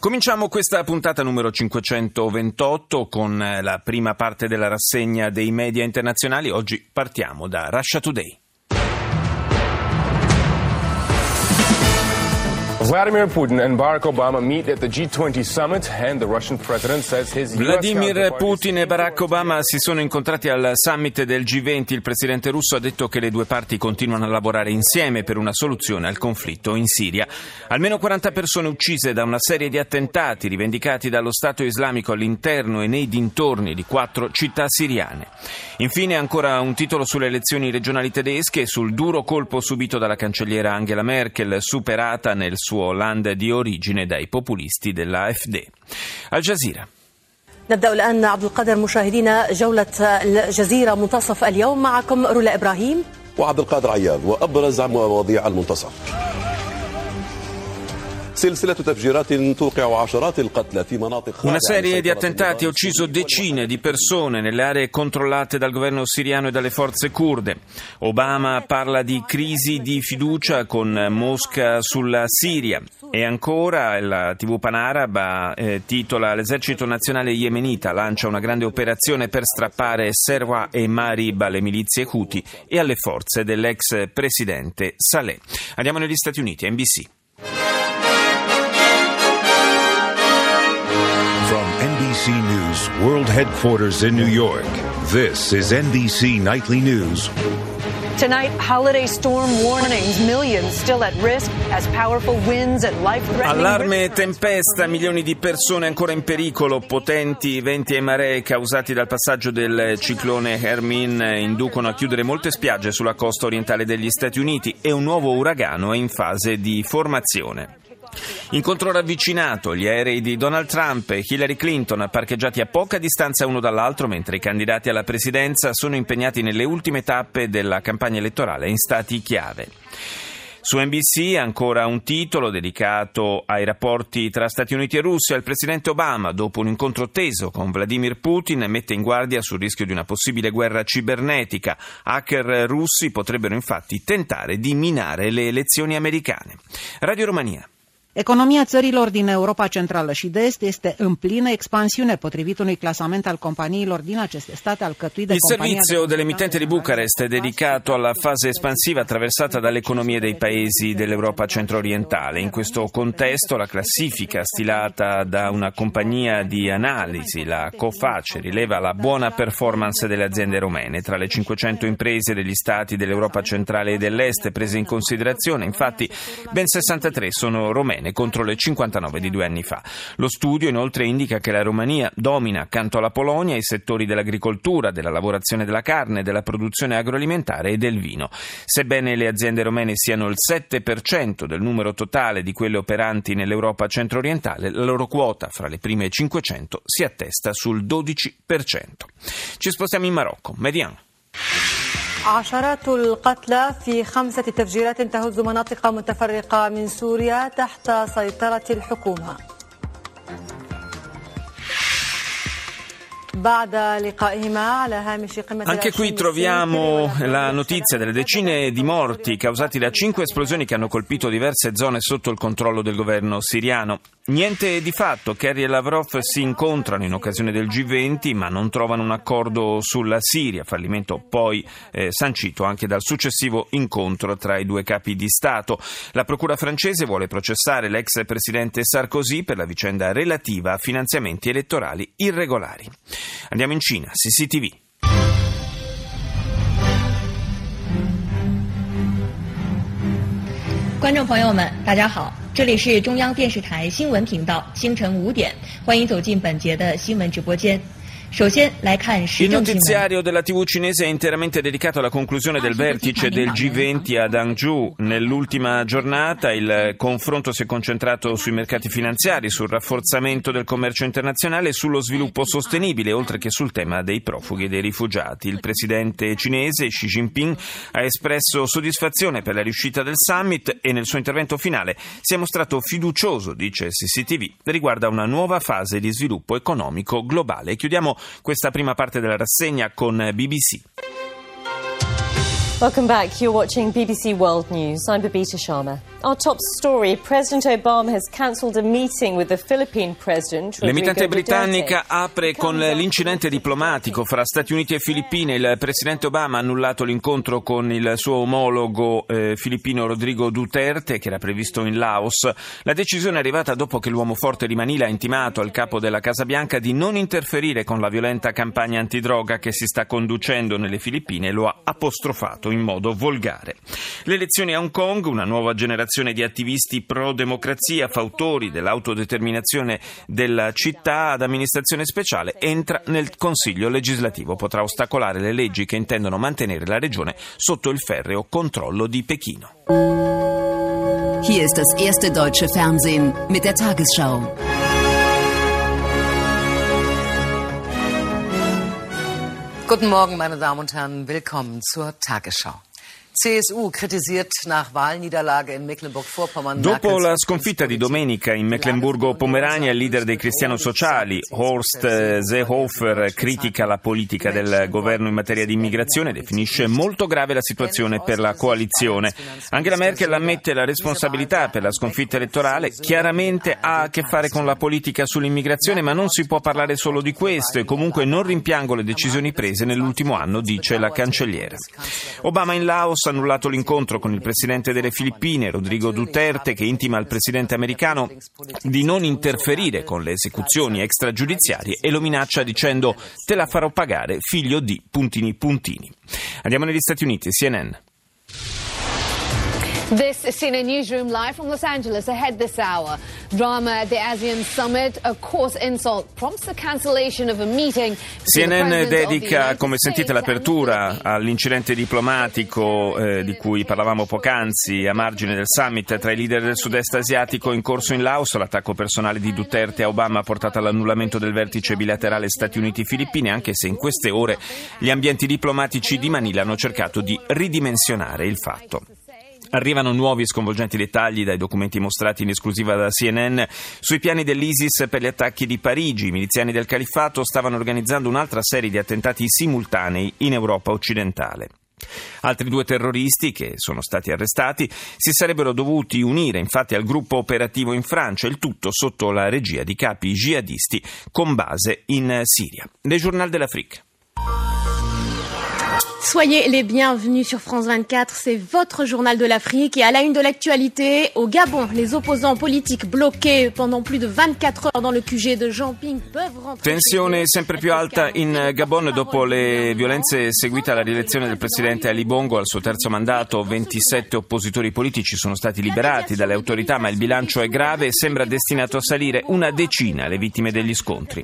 Cominciamo questa puntata numero 528 con la prima parte della rassegna dei media internazionali. Oggi partiamo da Russia Today. Vladimir Putin e Barack Obama si sono incontrati al summit del G20. Il presidente russo ha detto che le due parti continuano a lavorare insieme per una soluzione al conflitto in Siria. Almeno 40 persone uccise da una serie di attentati rivendicati dallo Stato islamico all'interno e nei dintorni di quattro città siriane. Infine ancora un titolo sulle elezioni regionali tedesche e sul duro colpo subito dalla cancelliera Angela Merkel, superata nel suo Hollande di origine dai populisti dell'AfD. Al Jazeera. نبدأ الآن عبد القادر مشاهدينا جولة الجزيرة منتصف اليوم معكم رولا إبراهيم وعبد القادر عياض وأبرز مواضيع المنتصف Una serie di attentati ha ucciso decine di persone nelle aree controllate dal governo siriano e dalle forze kurde. Obama parla di crisi di fiducia con Mosca sulla Siria. E ancora la TV Panaraba eh, titola L'esercito nazionale yemenita lancia una grande operazione per strappare Serwa e Marib alle milizie Houthi e alle forze dell'ex presidente Saleh. Andiamo negli Stati Uniti, NBC. NBC World Headquarters in New York. This is NBC Nightly News. Tonight, holiday storm warnings. Millions still at risk as powerful winds and life-threatening... Allarme e tempesta, milioni di persone ancora in pericolo, potenti venti e maree causati dal passaggio del ciclone Hermine inducono a chiudere molte spiagge sulla costa orientale degli Stati Uniti e un nuovo uragano è in fase di formazione. Incontro ravvicinato, gli aerei di Donald Trump e Hillary Clinton parcheggiati a poca distanza uno dall'altro mentre i candidati alla presidenza sono impegnati nelle ultime tappe della campagna elettorale in stati chiave. Su NBC ancora un titolo dedicato ai rapporti tra Stati Uniti e Russia. Il presidente Obama, dopo un incontro teso con Vladimir Putin, mette in guardia sul rischio di una possibile guerra cibernetica. Hacker russi potrebbero infatti tentare di minare le elezioni americane. Radio Romania. Economia țărilor din Europa Centrală și de Est este în plină expansiune, potrivit unui clasament al companiilor din aceste state alcătuit de Il servizio dell'emittente di Bucarest è dedicato alla fase espansiva attraversata dalle economie dei paesi dell'Europa centro-orientale. In questo contesto la classifica stilata da una compagnia di analisi, la Coface, rileva la buona performance delle aziende romene. Tra le 500 imprese degli stati dell'Europa centrale e dell'Est prese in considerazione, infatti, ben 63 sono romene contro le 59 di due anni fa. Lo studio inoltre indica che la Romania domina accanto alla Polonia i settori dell'agricoltura, della lavorazione della carne, della produzione agroalimentare e del vino. Sebbene le aziende romene siano il 7% del numero totale di quelle operanti nell'Europa centro-orientale, la loro quota fra le prime 500 si attesta sul 12%. Ci spostiamo in Marocco. Median. عشرات القتلى في خمسة تفجيرات تهز مناطق متفرقة من سوريا تحت سيطرة الحكومة. Anche qui troviamo la notizia delle decine di morti causati da cinque esplosioni che hanno colpito diverse zone sotto il controllo del governo siriano. Niente di fatto, Kerry e Lavrov si incontrano in occasione del G20 ma non trovano un accordo sulla Siria, fallimento poi eh, sancito anche dal successivo incontro tra i due capi di Stato. La procura francese vuole processare l'ex presidente Sarkozy per la vicenda relativa a finanziamenti elettorali irregolari. Andiamincina CCTV 观众朋友们，大家好，这里是中央电视台新闻频道，清晨五点，欢迎走进本节的新闻直播间。Il notiziario della TV cinese è interamente dedicato alla conclusione del vertice del G20 ad Hangzhou. Nell'ultima giornata il confronto si è concentrato sui mercati finanziari, sul rafforzamento del commercio internazionale e sullo sviluppo sostenibile, oltre che sul tema dei profughi e dei rifugiati. Il presidente cinese Xi Jinping ha espresso soddisfazione per la riuscita del summit e nel suo intervento finale si è mostrato fiducioso, dice CCTV, riguardo a una nuova fase di sviluppo economico globale. Chiudiamo questa prima parte della rassegna con BBC. Welcome back. You're watching BBC World News. I'm Babita Sharma. Our top story, President Obama has cancelled a meeting with the Philippine President. L'emittente britannica apre con l'incidente diplomatico fra Stati Uniti e Filippine. Il Presidente Obama ha annullato l'incontro con il suo omologo eh, filippino Rodrigo Duterte, che era previsto in Laos. La decisione è arrivata dopo che l'uomo forte di Manila ha intimato al capo della Casa Bianca di non interferire con la violenta campagna antidroga che si sta conducendo nelle Filippine e lo ha apostrofato in modo volgare. Le elezioni a Hong Kong, una nuova generazione di attivisti pro-democrazia, fautori dell'autodeterminazione della città ad amministrazione speciale, entra nel Consiglio legislativo. Potrà ostacolare le leggi che intendono mantenere la regione sotto il ferreo controllo di Pechino. Hier ist das erste deutsche Fernsehen mit der Tagesschau. Guten Morgen, meine Damen und Herren. Willkommen zur Tagesschau. Dopo la sconfitta di domenica in Mecklenburgo-Pomerania, il leader dei cristiano sociali, Horst eh, Seehofer, critica la politica del governo in materia di immigrazione e definisce molto grave la situazione per la coalizione. Angela Merkel ammette la responsabilità per la sconfitta elettorale, chiaramente ha a che fare con la politica sull'immigrazione, ma non si può parlare solo di questo e comunque non rimpiango le decisioni prese nell'ultimo anno, dice la cancelliera. Obama in Laos annullato l'incontro con il presidente delle Filippine, Rodrigo Duterte, che intima al presidente americano di non interferire con le esecuzioni extragiudiziarie e lo minaccia dicendo te la farò pagare, figlio di puntini puntini. Andiamo negli Stati Uniti, CNN. This is CNN Newsroom live from Los Angeles ahead this hour. Drama at the ASEAN Summit, a coarse insult prompts the cancellation of a meeting. CNN dedica, come sentite, l'apertura all'incidente diplomatico eh, di cui parlavamo poc'anzi a margine del summit tra i leader del sud-est asiatico in corso in Laos. L'attacco personale di Duterte a Obama ha portato all'annullamento del vertice bilaterale Stati Uniti-Filippine, anche se in queste ore gli ambienti diplomatici di Manila hanno cercato di ridimensionare il fatto. Arrivano nuovi sconvolgenti dettagli dai documenti mostrati in esclusiva da CNN sui piani dell'ISIS per gli attacchi di Parigi. I miliziani del califfato stavano organizzando un'altra serie di attentati simultanei in Europa occidentale. Altri due terroristi che sono stati arrestati si sarebbero dovuti unire infatti al gruppo operativo in Francia, il tutto sotto la regia di capi jihadisti con base in Siria. Le Journal de l'Afrique. Soyez les bienvenus sur France 24, c'est votre journal de l'Afrique et à la une de l'actualité, au Gabon, les opposants politiques bloqués pendant plus de 24 heures dans le QG de Jean-Ping peuvent rentrer... Tensione sempre più alta in Gabon dopo le violenze seguite alla rielezione del presidente Ali Bongo al suo terzo mandato, 27 oppositori politici sono stati liberati dalle autorità ma il bilancio è grave e sembra destinato a salire una decina le vittime degli scontri.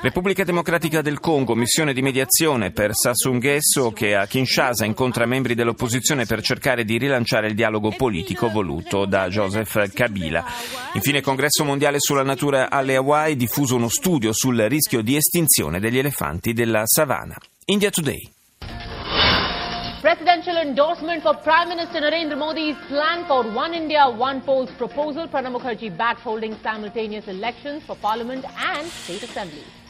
Repubblica Democratica del Congo, missione di mediazione per Sassou Nguesso che a Kinshasa incontra membri dell'opposizione per cercare di rilanciare il dialogo politico voluto da Joseph Kabila. Infine, Congresso mondiale sulla natura alle Hawaii diffuso uno studio sul rischio di estinzione degli elefanti della savana. India Today. Presidential endorsement for Prime Minister Narendra Modi's plan for One India, One Polls proposal. Pranab Mukherjee backed holding simultaneous elections for Parliament and state assemblies.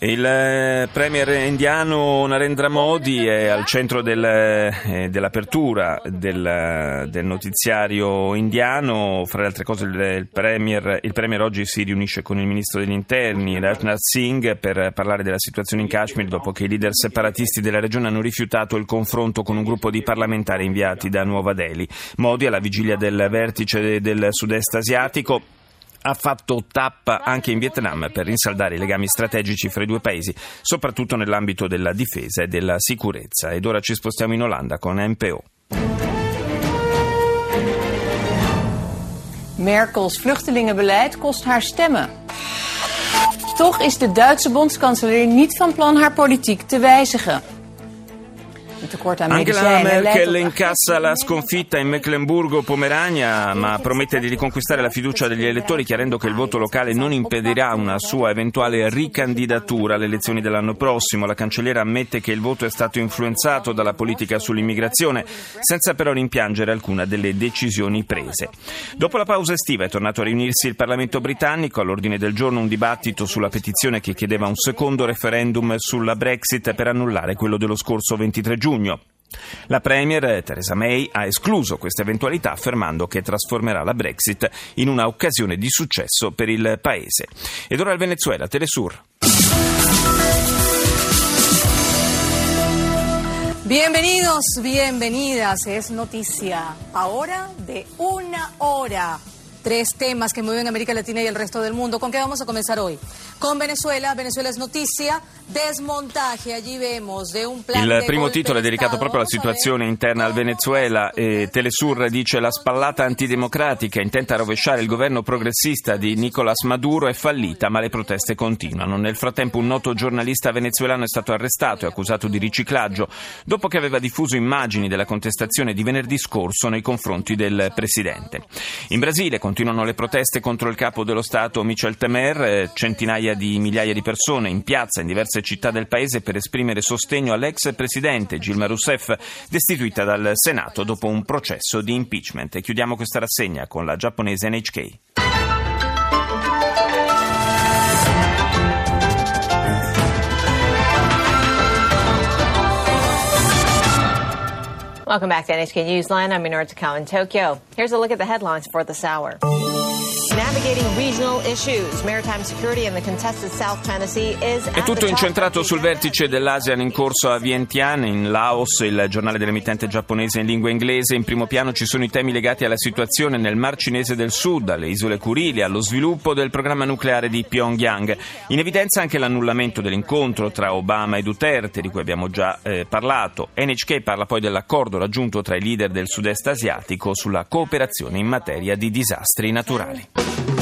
Il eh, premier indiano Narendra Modi è al centro del, eh, dell'apertura del, del, notiziario indiano. Fra le altre cose, il premier, il premier, oggi si riunisce con il ministro degli interni, Rajnath Singh, per parlare della situazione in Kashmir dopo che i leader separatisti della regione hanno rifiutato il confronto con un gruppo di parlamentari inviati da Nuova Delhi. Modi, alla vigilia del vertice del sud-est asiatico, ha fatto tappa anche in Vietnam per rinsaldare i legami strategici fra i due paesi, soprattutto nell'ambito della difesa e della sicurezza. Ed ora ci spostiamo in Olanda con NPO. Merkels vluchtelingenbeleid kost haar stemmen. Toch is de Duitse bondskanselier niet van plan haar politiek te wijzigen. Angela Merkel incassa la sconfitta in Mecklenburgo-Pomerania, ma promette di riconquistare la fiducia degli elettori, chiarendo che il voto locale non impedirà una sua eventuale ricandidatura alle elezioni dell'anno prossimo. La cancelliera ammette che il voto è stato influenzato dalla politica sull'immigrazione, senza però rimpiangere alcuna delle decisioni prese. Dopo la pausa estiva è tornato a riunirsi il Parlamento britannico, all'ordine del giorno un dibattito sulla petizione che chiedeva un secondo referendum sulla Brexit per annullare quello dello scorso 23 giugno giugno. La Premier Theresa May ha escluso questa eventualità affermando che trasformerà la Brexit in una occasione di successo per il Paese. Ed ora il Venezuela, Telesur. Bienvenidos, bienvenidas. Es noticia ahora de una hora. Tres temas que mueven América Latina y el resto del mundo. ¿Con qué vamos a comenzar hoy? Con Venezuela. Venezuela es noticia. Desmontaje. Allí vemos de un plan Il primo titolo è dedicato proprio alla situazione interna al Venezuela. E Telesur dice la spallata antidemocratica intenta rovesciare il governo progressista di Nicolás Maduro è fallita, ma le proteste continuano. Nel frattempo un noto giornalista venezuelano è stato arrestato e accusato di riciclaggio dopo che aveva diffuso immagini della contestazione di venerdì scorso nei confronti del presidente. In Brasile Continuano le proteste contro il capo dello Stato Michel Temer, eh, centinaia di migliaia di persone in piazza in diverse città del paese per esprimere sostegno all'ex presidente Gilma Rousseff, destituita dal Senato dopo un processo di impeachment. E chiudiamo questa rassegna con la giapponese NHK. Welcome back to NHK Newsline. I'm Minora Takao in Tokyo. Here's a look at the headlines for this hour. È tutto incentrato sul vertice dell'ASEAN in corso a Vientiane, in Laos, il giornale dell'emittente giapponese in lingua inglese. In primo piano ci sono i temi legati alla situazione nel Mar Cinese del Sud, alle isole Kurili, allo sviluppo del programma nucleare di Pyongyang. In evidenza anche l'annullamento dell'incontro tra Obama e Duterte, di cui abbiamo già eh, parlato. NHK parla poi dell'accordo raggiunto tra i leader del sud-est asiatico sulla cooperazione in materia di disastri naturali.